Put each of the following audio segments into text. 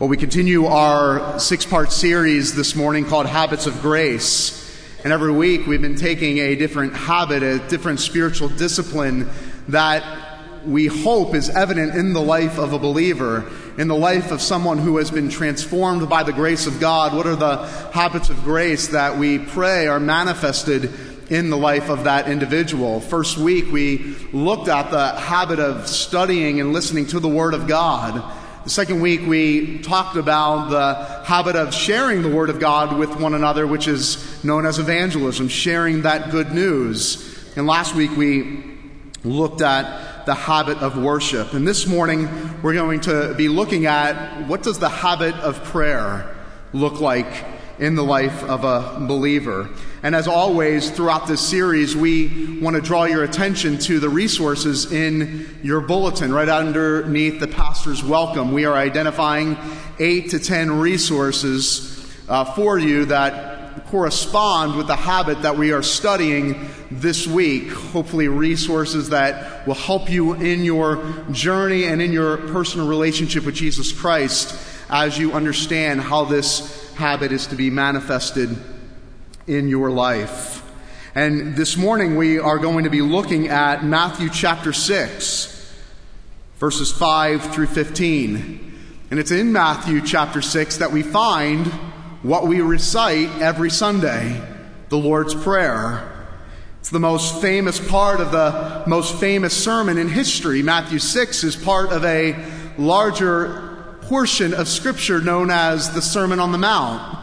Well, we continue our six part series this morning called Habits of Grace. And every week we've been taking a different habit, a different spiritual discipline that we hope is evident in the life of a believer, in the life of someone who has been transformed by the grace of God. What are the habits of grace that we pray are manifested in the life of that individual? First week we looked at the habit of studying and listening to the Word of God. The second week, we talked about the habit of sharing the Word of God with one another, which is known as evangelism, sharing that good news. And last week, we looked at the habit of worship. And this morning, we're going to be looking at what does the habit of prayer look like in the life of a believer. And as always, throughout this series, we want to draw your attention to the resources in your bulletin, right underneath the pastor's welcome. We are identifying eight to ten resources uh, for you that correspond with the habit that we are studying this week. Hopefully, resources that will help you in your journey and in your personal relationship with Jesus Christ as you understand how this habit is to be manifested in your life. And this morning we are going to be looking at Matthew chapter 6, verses 5 through 15. And it's in Matthew chapter 6 that we find what we recite every Sunday the Lord's Prayer. It's the most famous part of the most famous sermon in history. Matthew 6 is part of a larger portion of Scripture known as the Sermon on the Mount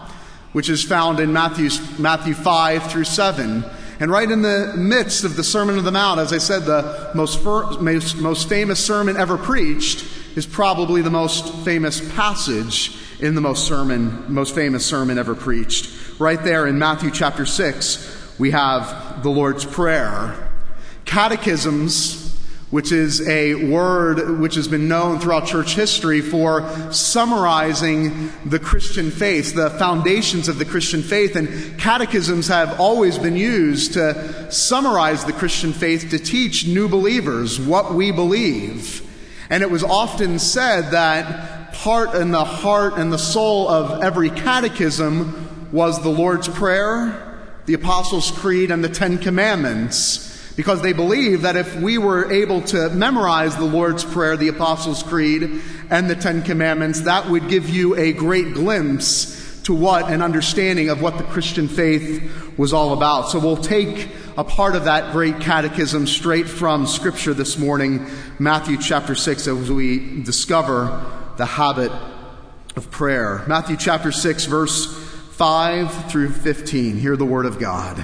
which is found in Matthew, Matthew 5 through 7. And right in the midst of the Sermon on the Mount, as I said, the most, most, most famous sermon ever preached is probably the most famous passage in the most sermon, most famous sermon ever preached. Right there in Matthew chapter 6, we have the Lord's Prayer. Catechisms which is a word which has been known throughout church history for summarizing the Christian faith, the foundations of the Christian faith. And catechisms have always been used to summarize the Christian faith to teach new believers what we believe. And it was often said that part in the heart and the soul of every catechism was the Lord's Prayer, the Apostles' Creed, and the Ten Commandments because they believe that if we were able to memorize the Lord's Prayer, the Apostles' Creed, and the Ten Commandments, that would give you a great glimpse to what an understanding of what the Christian faith was all about. So we'll take a part of that great catechism straight from Scripture this morning, Matthew chapter 6, as we discover the habit of prayer. Matthew chapter 6, verse 5 through 15. Hear the word of God.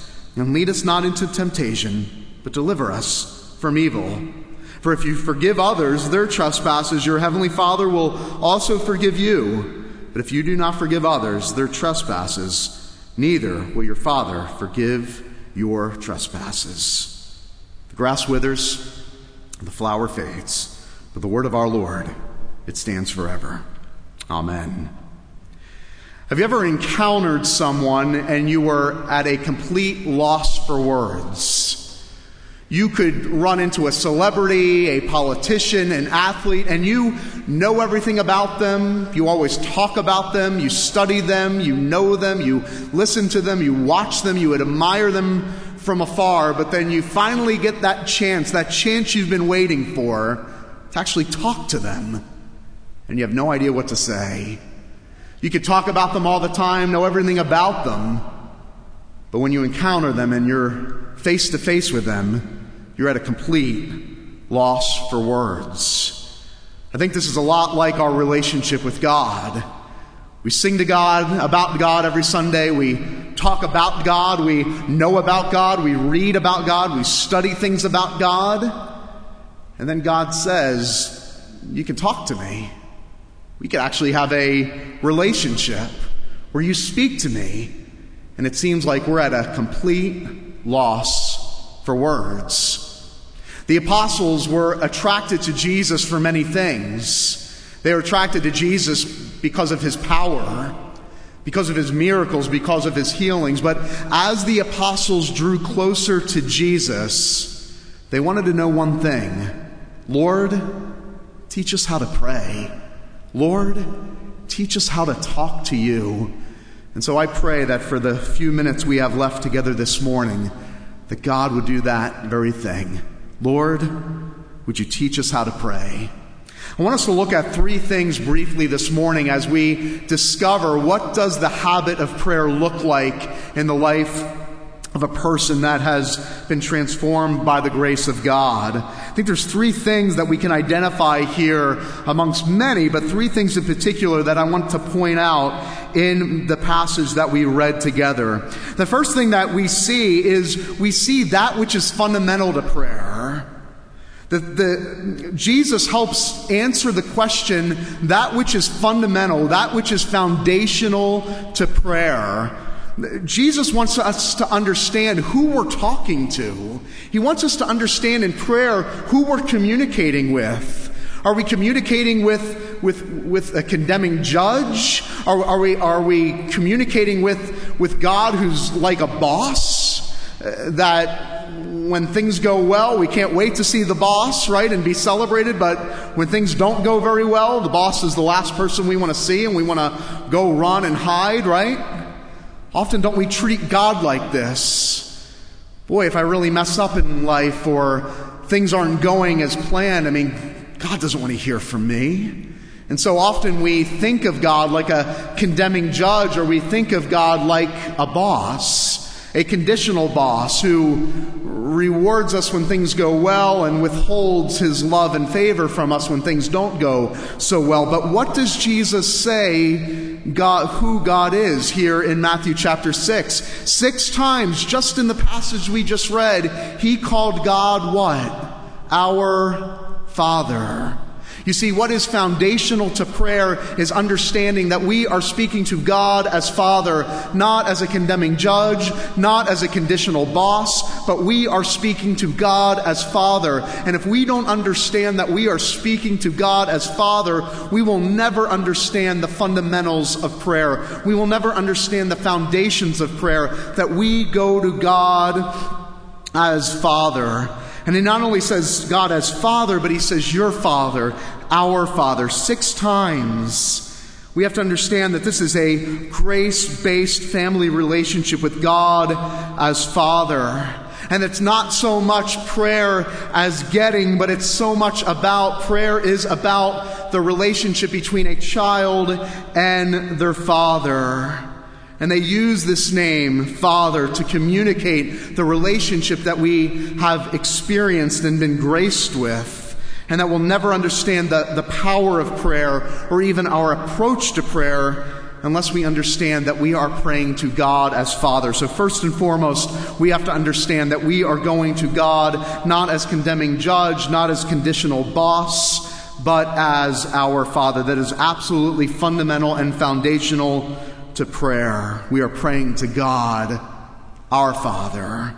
and lead us not into temptation, but deliver us from evil. For if you forgive others their trespasses, your heavenly Father will also forgive you. But if you do not forgive others their trespasses, neither will your Father forgive your trespasses. The grass withers, the flower fades, but the word of our Lord, it stands forever. Amen. Have you ever encountered someone and you were at a complete loss for words? You could run into a celebrity, a politician, an athlete, and you know everything about them. You always talk about them. You study them. You know them. You listen to them. You watch them. You admire them from afar. But then you finally get that chance, that chance you've been waiting for, to actually talk to them. And you have no idea what to say. You could talk about them all the time, know everything about them, but when you encounter them and you're face to face with them, you're at a complete loss for words. I think this is a lot like our relationship with God. We sing to God, about God every Sunday. We talk about God. We know about God. We read about God. We study things about God. And then God says, You can talk to me. We could actually have a relationship where you speak to me. And it seems like we're at a complete loss for words. The apostles were attracted to Jesus for many things. They were attracted to Jesus because of his power, because of his miracles, because of his healings. But as the apostles drew closer to Jesus, they wanted to know one thing Lord, teach us how to pray. Lord, teach us how to talk to you. And so I pray that for the few minutes we have left together this morning, that God would do that very thing. Lord, would you teach us how to pray? I want us to look at three things briefly this morning as we discover what does the habit of prayer look like in the life of a person that has been transformed by the grace of God. I think there's three things that we can identify here amongst many, but three things in particular that I want to point out in the passage that we read together. The first thing that we see is we see that which is fundamental to prayer. The, the, Jesus helps answer the question that which is fundamental, that which is foundational to prayer. Jesus wants us to understand who we're talking to. He wants us to understand in prayer who we're communicating with. Are we communicating with, with, with a condemning judge? Are, are, we, are we communicating with, with God who's like a boss? Uh, that when things go well, we can't wait to see the boss, right, and be celebrated. But when things don't go very well, the boss is the last person we want to see and we want to go run and hide, right? Often don't we treat God like this? Boy, if I really mess up in life or things aren't going as planned, I mean, God doesn't want to hear from me. And so often we think of God like a condemning judge or we think of God like a boss a conditional boss who rewards us when things go well and withholds his love and favor from us when things don't go so well. But what does Jesus say God, who God is here in Matthew chapter 6? Six times, just in the passage we just read, he called God what? Our Father. You see, what is foundational to prayer is understanding that we are speaking to God as Father, not as a condemning judge, not as a conditional boss, but we are speaking to God as Father. And if we don't understand that we are speaking to God as Father, we will never understand the fundamentals of prayer. We will never understand the foundations of prayer, that we go to God as Father. And he not only says God as Father, but he says your Father, our Father, six times. We have to understand that this is a grace based family relationship with God as Father. And it's not so much prayer as getting, but it's so much about prayer is about the relationship between a child and their father. And they use this name, Father, to communicate the relationship that we have experienced and been graced with, and that we'll never understand the, the power of prayer or even our approach to prayer unless we understand that we are praying to God as Father. So, first and foremost, we have to understand that we are going to God not as condemning judge, not as conditional boss, but as our Father. That is absolutely fundamental and foundational to prayer. We are praying to God, our Father.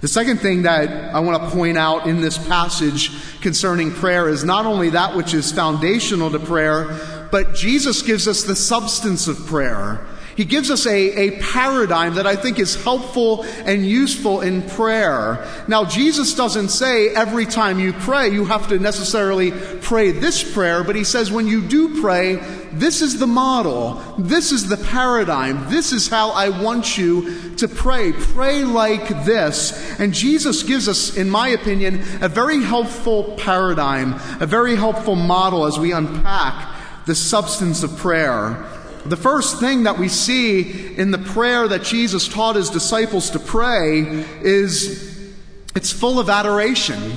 The second thing that I want to point out in this passage concerning prayer is not only that which is foundational to prayer, but Jesus gives us the substance of prayer. He gives us a, a paradigm that I think is helpful and useful in prayer. Now, Jesus doesn't say every time you pray, you have to necessarily pray this prayer, but he says when you do pray, this is the model, this is the paradigm, this is how I want you to pray. Pray like this. And Jesus gives us, in my opinion, a very helpful paradigm, a very helpful model as we unpack the substance of prayer. The first thing that we see in the prayer that Jesus taught his disciples to pray is it's full of adoration.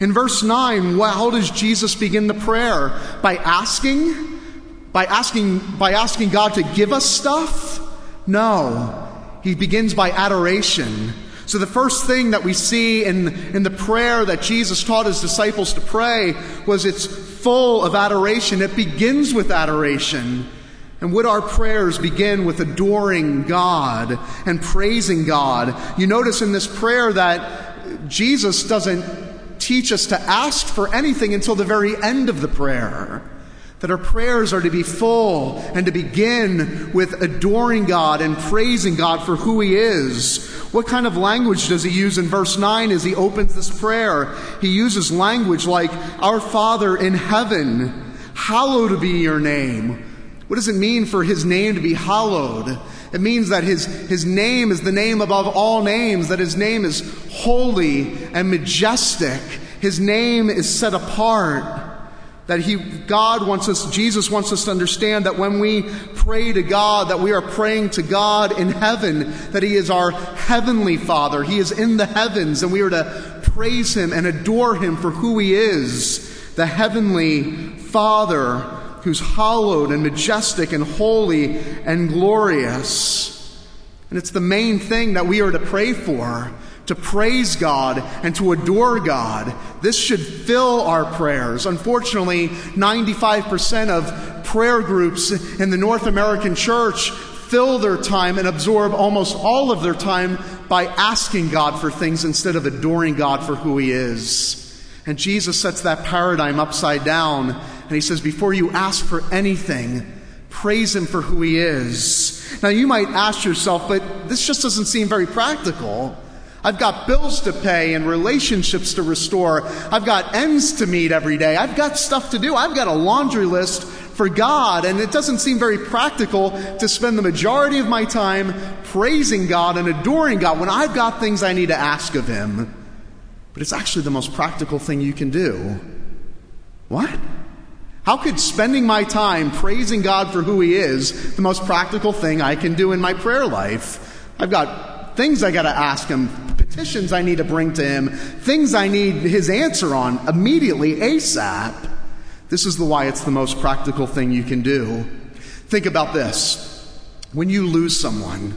In verse 9, how does Jesus begin the prayer? By asking? By asking, by asking God to give us stuff? No. He begins by adoration. So, the first thing that we see in, in the prayer that Jesus taught his disciples to pray was it's full of adoration. It begins with adoration. And would our prayers begin with adoring God and praising God? You notice in this prayer that Jesus doesn't teach us to ask for anything until the very end of the prayer. That our prayers are to be full and to begin with adoring God and praising God for who He is. What kind of language does He use in verse 9 as He opens this prayer? He uses language like, Our Father in heaven, hallowed be your name. What does it mean for His name to be hallowed? It means that his, his name is the name above all names, that his name is holy and majestic. His name is set apart that he god wants us jesus wants us to understand that when we pray to god that we are praying to god in heaven that he is our heavenly father he is in the heavens and we are to praise him and adore him for who he is the heavenly father who's hallowed and majestic and holy and glorious and it's the main thing that we are to pray for to praise God and to adore God. This should fill our prayers. Unfortunately, 95% of prayer groups in the North American church fill their time and absorb almost all of their time by asking God for things instead of adoring God for who He is. And Jesus sets that paradigm upside down and He says, Before you ask for anything, praise Him for who He is. Now, you might ask yourself, but this just doesn't seem very practical. I've got bills to pay and relationships to restore. I've got ends to meet every day. I've got stuff to do. I've got a laundry list for God, and it doesn't seem very practical to spend the majority of my time praising God and adoring God when I've got things I need to ask of Him. But it's actually the most practical thing you can do. What? How could spending my time praising God for who He is the most practical thing I can do in my prayer life? I've got things I got to ask Him, petitions I need to bring to him, things I need his answer on immediately, ASAP. This is the why it's the most practical thing you can do. Think about this. When you lose someone,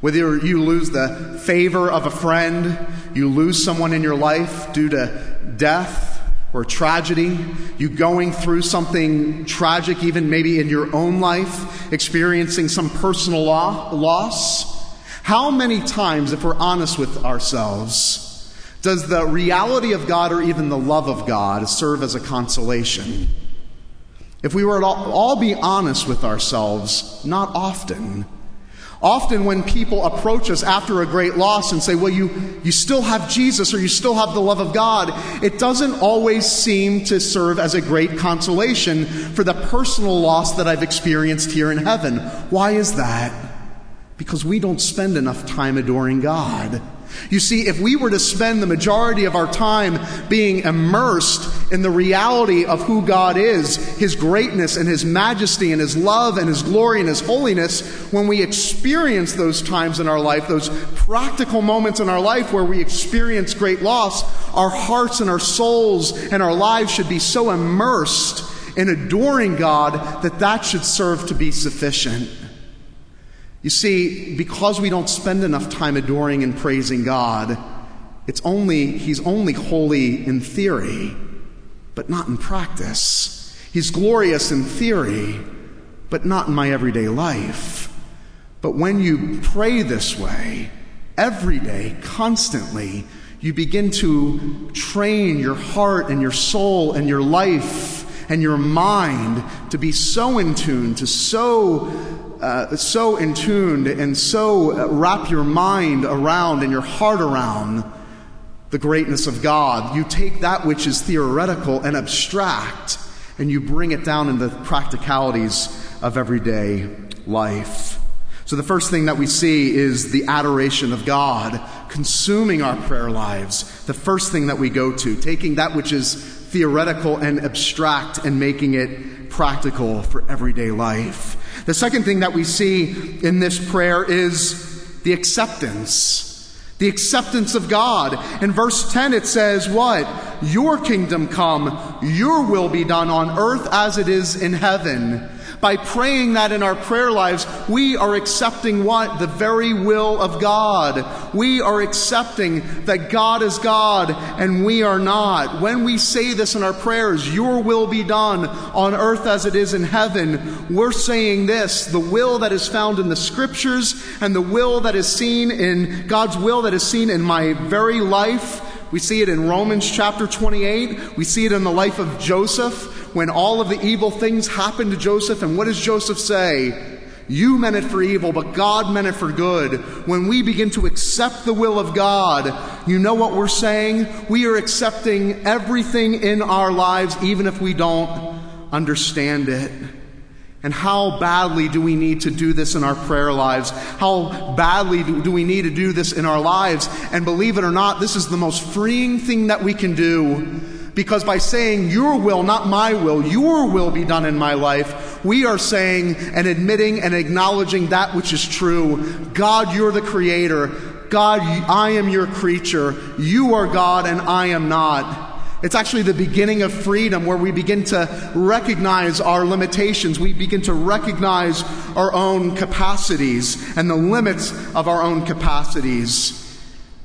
whether you lose the favor of a friend, you lose someone in your life due to death or tragedy, you going through something tragic, even maybe in your own life, experiencing some personal loss, how many times, if we're honest with ourselves, does the reality of God or even the love of God serve as a consolation? If we were to all be honest with ourselves, not often. Often, when people approach us after a great loss and say, Well, you, you still have Jesus or you still have the love of God, it doesn't always seem to serve as a great consolation for the personal loss that I've experienced here in heaven. Why is that? because we don't spend enough time adoring God. You see, if we were to spend the majority of our time being immersed in the reality of who God is, His greatness and His majesty and His love and His glory and His holiness, when we experience those times in our life, those practical moments in our life where we experience great loss, our hearts and our souls and our lives should be so immersed in adoring God that that should serve to be sufficient. You see, because we don't spend enough time adoring and praising God, it's only, He's only holy in theory, but not in practice. He's glorious in theory, but not in my everyday life. But when you pray this way, every day, constantly, you begin to train your heart and your soul and your life and your mind to be so in tune, to so uh, so in tuned and so uh, wrap your mind around and your heart around the greatness of God. You take that which is theoretical and abstract and you bring it down into the practicalities of everyday life. So, the first thing that we see is the adoration of God consuming our prayer lives. The first thing that we go to, taking that which is theoretical and abstract and making it practical for everyday life. The second thing that we see in this prayer is the acceptance. The acceptance of God. In verse 10, it says, What? Your kingdom come, your will be done on earth as it is in heaven. By praying that in our prayer lives, we are accepting what? The very will of God. We are accepting that God is God and we are not. When we say this in our prayers, Your will be done on earth as it is in heaven, we're saying this the will that is found in the scriptures and the will that is seen in God's will that is seen in my very life. We see it in Romans chapter 28. We see it in the life of Joseph when all of the evil things happened to Joseph. And what does Joseph say? You meant it for evil, but God meant it for good. When we begin to accept the will of God, you know what we're saying? We are accepting everything in our lives, even if we don't understand it. And how badly do we need to do this in our prayer lives? How badly do we need to do this in our lives? And believe it or not, this is the most freeing thing that we can do because by saying, Your will, not my will, your will be done in my life, we are saying and admitting and acknowledging that which is true. God, you're the creator. God, I am your creature. You are God and I am not. It's actually the beginning of freedom where we begin to recognize our limitations. We begin to recognize our own capacities and the limits of our own capacities.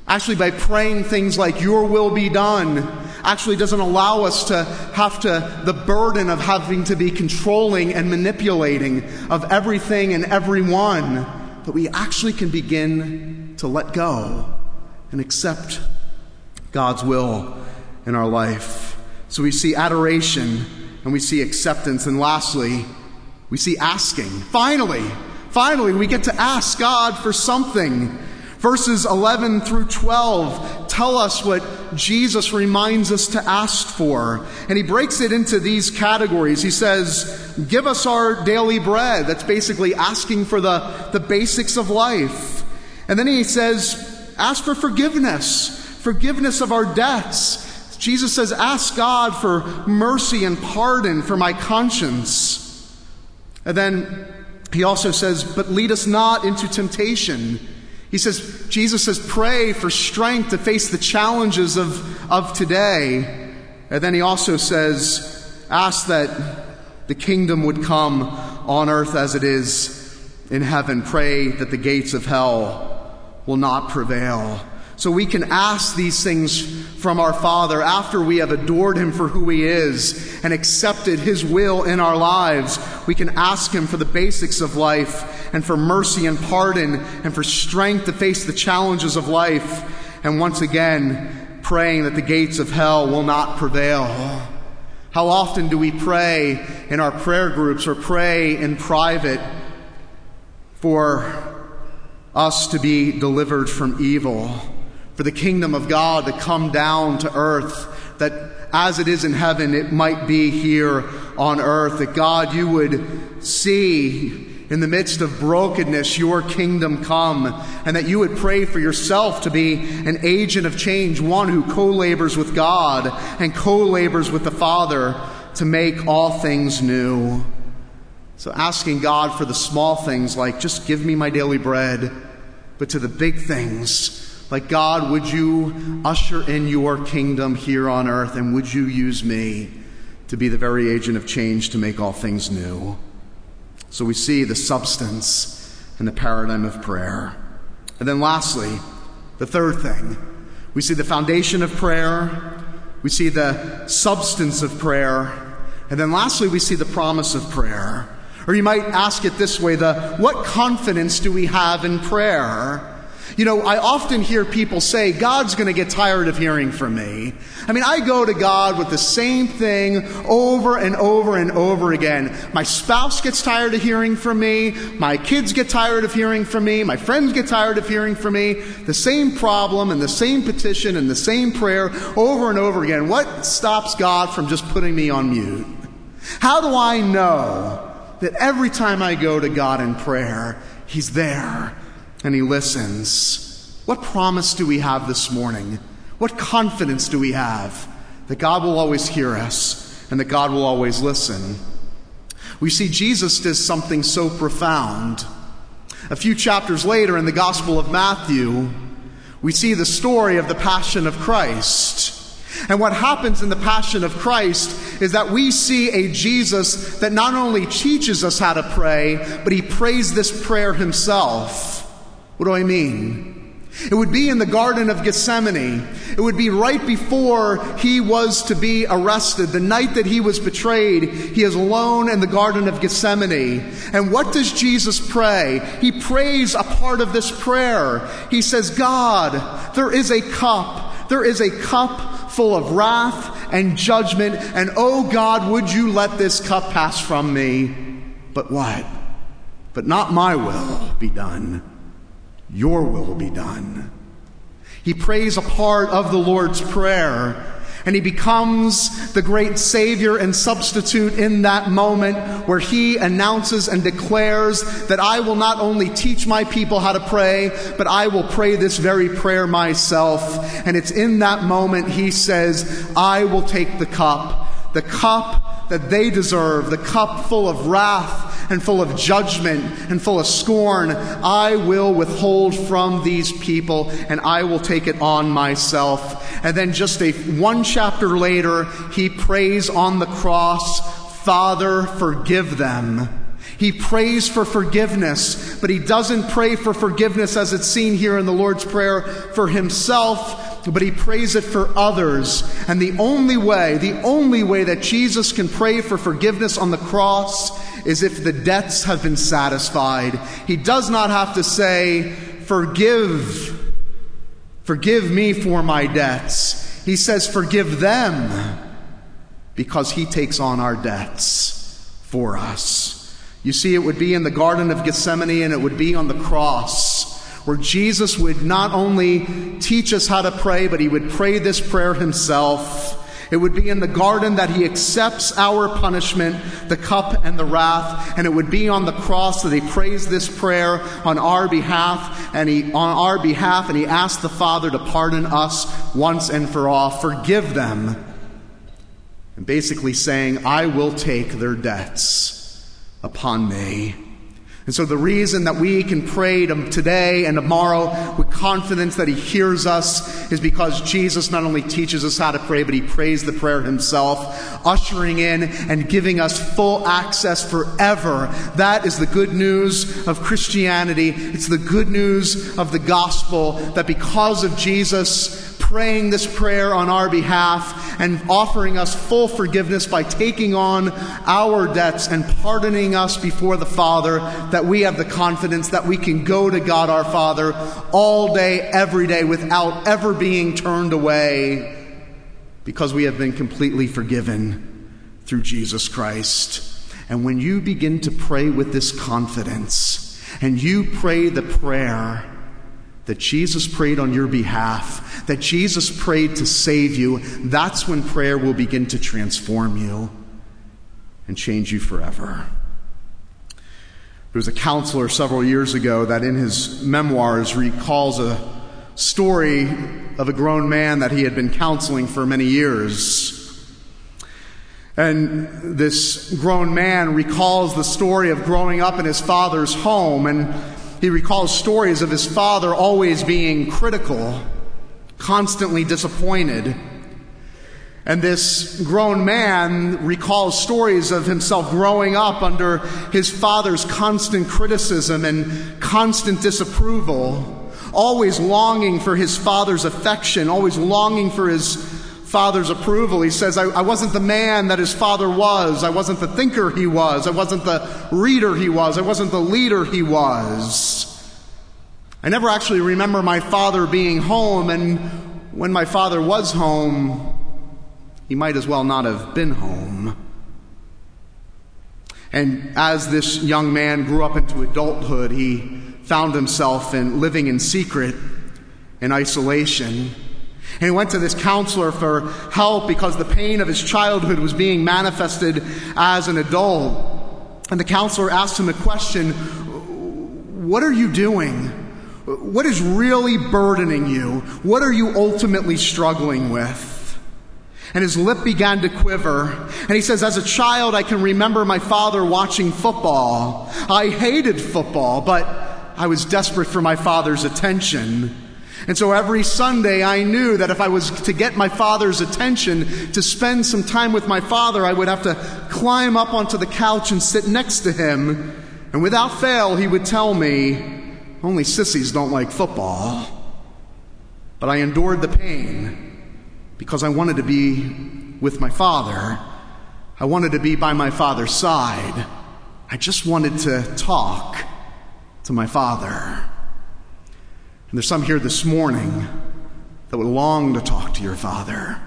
Actually, by praying things like, Your will be done, actually doesn't allow us to have to, the burden of having to be controlling and manipulating of everything and everyone, that we actually can begin to let go and accept God's will in our life. So we see adoration and we see acceptance. And lastly, we see asking. Finally, finally, we get to ask God for something. Verses 11 through 12 tell us what Jesus reminds us to ask for. And he breaks it into these categories. He says, Give us our daily bread. That's basically asking for the, the basics of life. And then he says, Ask for forgiveness, forgiveness of our debts. Jesus says, Ask God for mercy and pardon for my conscience. And then he also says, But lead us not into temptation. He says, Jesus says, pray for strength to face the challenges of, of today. And then he also says, ask that the kingdom would come on earth as it is in heaven. Pray that the gates of hell will not prevail. So we can ask these things from our Father after we have adored Him for who He is and accepted His will in our lives. We can ask Him for the basics of life and for mercy and pardon and for strength to face the challenges of life. And once again, praying that the gates of hell will not prevail. How often do we pray in our prayer groups or pray in private for us to be delivered from evil? For the kingdom of God to come down to earth, that as it is in heaven, it might be here on earth, that God, you would see in the midst of brokenness your kingdom come, and that you would pray for yourself to be an agent of change, one who co labors with God and co labors with the Father to make all things new. So, asking God for the small things like just give me my daily bread, but to the big things like, God, would you usher in your kingdom here on earth and would you use me to be the very agent of change to make all things new? So we see the substance and the paradigm of prayer. And then lastly, the third thing we see the foundation of prayer, we see the substance of prayer, and then lastly, we see the promise of prayer. Or you might ask it this way the what confidence do we have in prayer? You know, I often hear people say, God's going to get tired of hearing from me. I mean, I go to God with the same thing over and over and over again. My spouse gets tired of hearing from me. My kids get tired of hearing from me. My friends get tired of hearing from me. The same problem and the same petition and the same prayer over and over again. What stops God from just putting me on mute? How do I know that every time I go to God in prayer, He's there? And He listens. What promise do we have this morning? What confidence do we have that God will always hear us and that God will always listen? We see Jesus does something so profound. A few chapters later in the Gospel of Matthew, we see the story of the Passion of Christ. And what happens in the Passion of Christ is that we see a Jesus that not only teaches us how to pray, but he prays this prayer himself. What do I mean? It would be in the Garden of Gethsemane. It would be right before he was to be arrested. The night that he was betrayed, he is alone in the Garden of Gethsemane. And what does Jesus pray? He prays a part of this prayer. He says, God, there is a cup. There is a cup full of wrath and judgment. And oh God, would you let this cup pass from me? But what? But not my will be done your will be done. He prays a part of the Lord's Prayer, and he becomes the great Savior and substitute in that moment where he announces and declares that I will not only teach my people how to pray, but I will pray this very prayer myself. And it's in that moment he says, I will take the cup, the cup that they deserve, the cup full of wrath and full of judgment and full of scorn, I will withhold from these people and I will take it on myself. And then just a one chapter later, he prays on the cross, Father, forgive them. He prays for forgiveness, but he doesn't pray for forgiveness as it's seen here in the Lord's Prayer for himself, but he prays it for others. And the only way, the only way that Jesus can pray for forgiveness on the cross is if the debts have been satisfied. He does not have to say, Forgive, forgive me for my debts. He says, Forgive them because he takes on our debts for us. You see, it would be in the Garden of Gethsemane and it would be on the cross where Jesus would not only teach us how to pray, but he would pray this prayer himself. It would be in the garden that he accepts our punishment, the cup and the wrath, and it would be on the cross that he prays this prayer on our behalf and he on our behalf and he asks the Father to pardon us once and for all, forgive them. And basically saying, I will take their debts upon me. And so, the reason that we can pray today and tomorrow with confidence that He hears us is because Jesus not only teaches us how to pray, but He prays the prayer Himself, ushering in and giving us full access forever. That is the good news of Christianity. It's the good news of the gospel that because of Jesus praying this prayer on our behalf and offering us full forgiveness by taking on our debts and pardoning us before the Father, that we have the confidence that we can go to God our Father all day, every day, without ever being turned away, because we have been completely forgiven through Jesus Christ. And when you begin to pray with this confidence, and you pray the prayer, that Jesus prayed on your behalf, that Jesus prayed to save you, that's when prayer will begin to transform you and change you forever. There was a counselor several years ago that in his memoirs recalls a story of a grown man that he had been counseling for many years. And this grown man recalls the story of growing up in his father's home and he recalls stories of his father always being critical, constantly disappointed. And this grown man recalls stories of himself growing up under his father's constant criticism and constant disapproval, always longing for his father's affection, always longing for his father's approval. He says, I, I, wasn't the man that his father was. I wasn't the thinker he was. I wasn't the reader he was. I wasn't the leader he was. I never actually remember my father being home, and when my father was home, he might as well not have been home. And as this young man grew up into adulthood, he found himself in living in secret, in isolation. And he went to this counselor for help because the pain of his childhood was being manifested as an adult. And the counselor asked him a question What are you doing? What is really burdening you? What are you ultimately struggling with? And his lip began to quiver. And he says, As a child, I can remember my father watching football. I hated football, but I was desperate for my father's attention. And so every Sunday, I knew that if I was to get my father's attention, to spend some time with my father, I would have to climb up onto the couch and sit next to him. And without fail, he would tell me, Only sissies don't like football. But I endured the pain because I wanted to be with my father. I wanted to be by my father's side. I just wanted to talk to my father. And there's some here this morning that would long to talk to your father.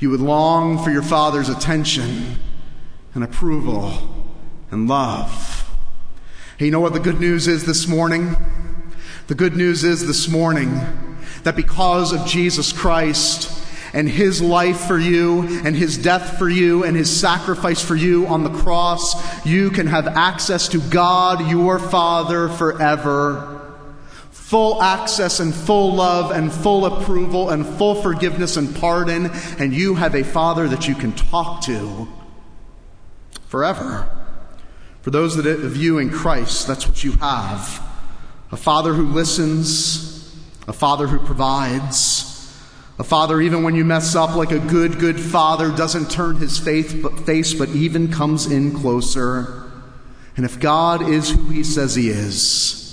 You would long for your father's attention and approval and love. Hey, you know what the good news is this morning? The good news is this morning that because of Jesus Christ, and his life for you and his death for you and his sacrifice for you on the cross, you can have access to God, your Father, forever. Full access and full love and full approval and full forgiveness and pardon, and you have a Father that you can talk to forever. For those that of you in Christ, that's what you have. A Father who listens, a Father who provides, a father, even when you mess up, like a good, good father, doesn't turn his faith, but, face, but even comes in closer. And if God is who he says he is,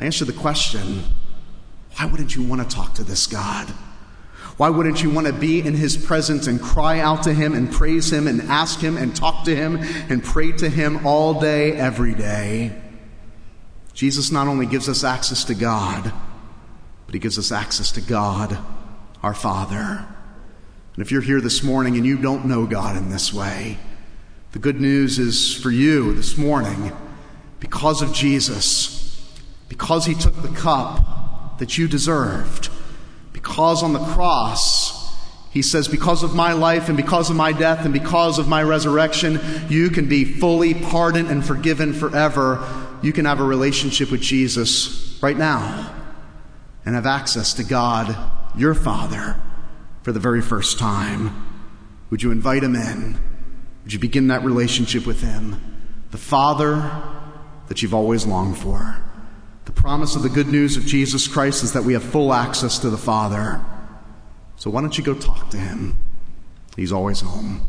I answer the question why wouldn't you want to talk to this God? Why wouldn't you want to be in his presence and cry out to him and praise him and ask him and talk to him and pray to him all day, every day? Jesus not only gives us access to God, but he gives us access to God our Father. And if you're here this morning and you don't know God in this way, the good news is for you this morning, because of Jesus, because he took the cup that you deserved, because on the cross, he says, because of my life and because of my death and because of my resurrection, you can be fully pardoned and forgiven forever. You can have a relationship with Jesus right now and have access to God your Father for the very first time. Would you invite him in? Would you begin that relationship with him? The Father that you've always longed for. The promise of the good news of Jesus Christ is that we have full access to the Father. So why don't you go talk to him? He's always home.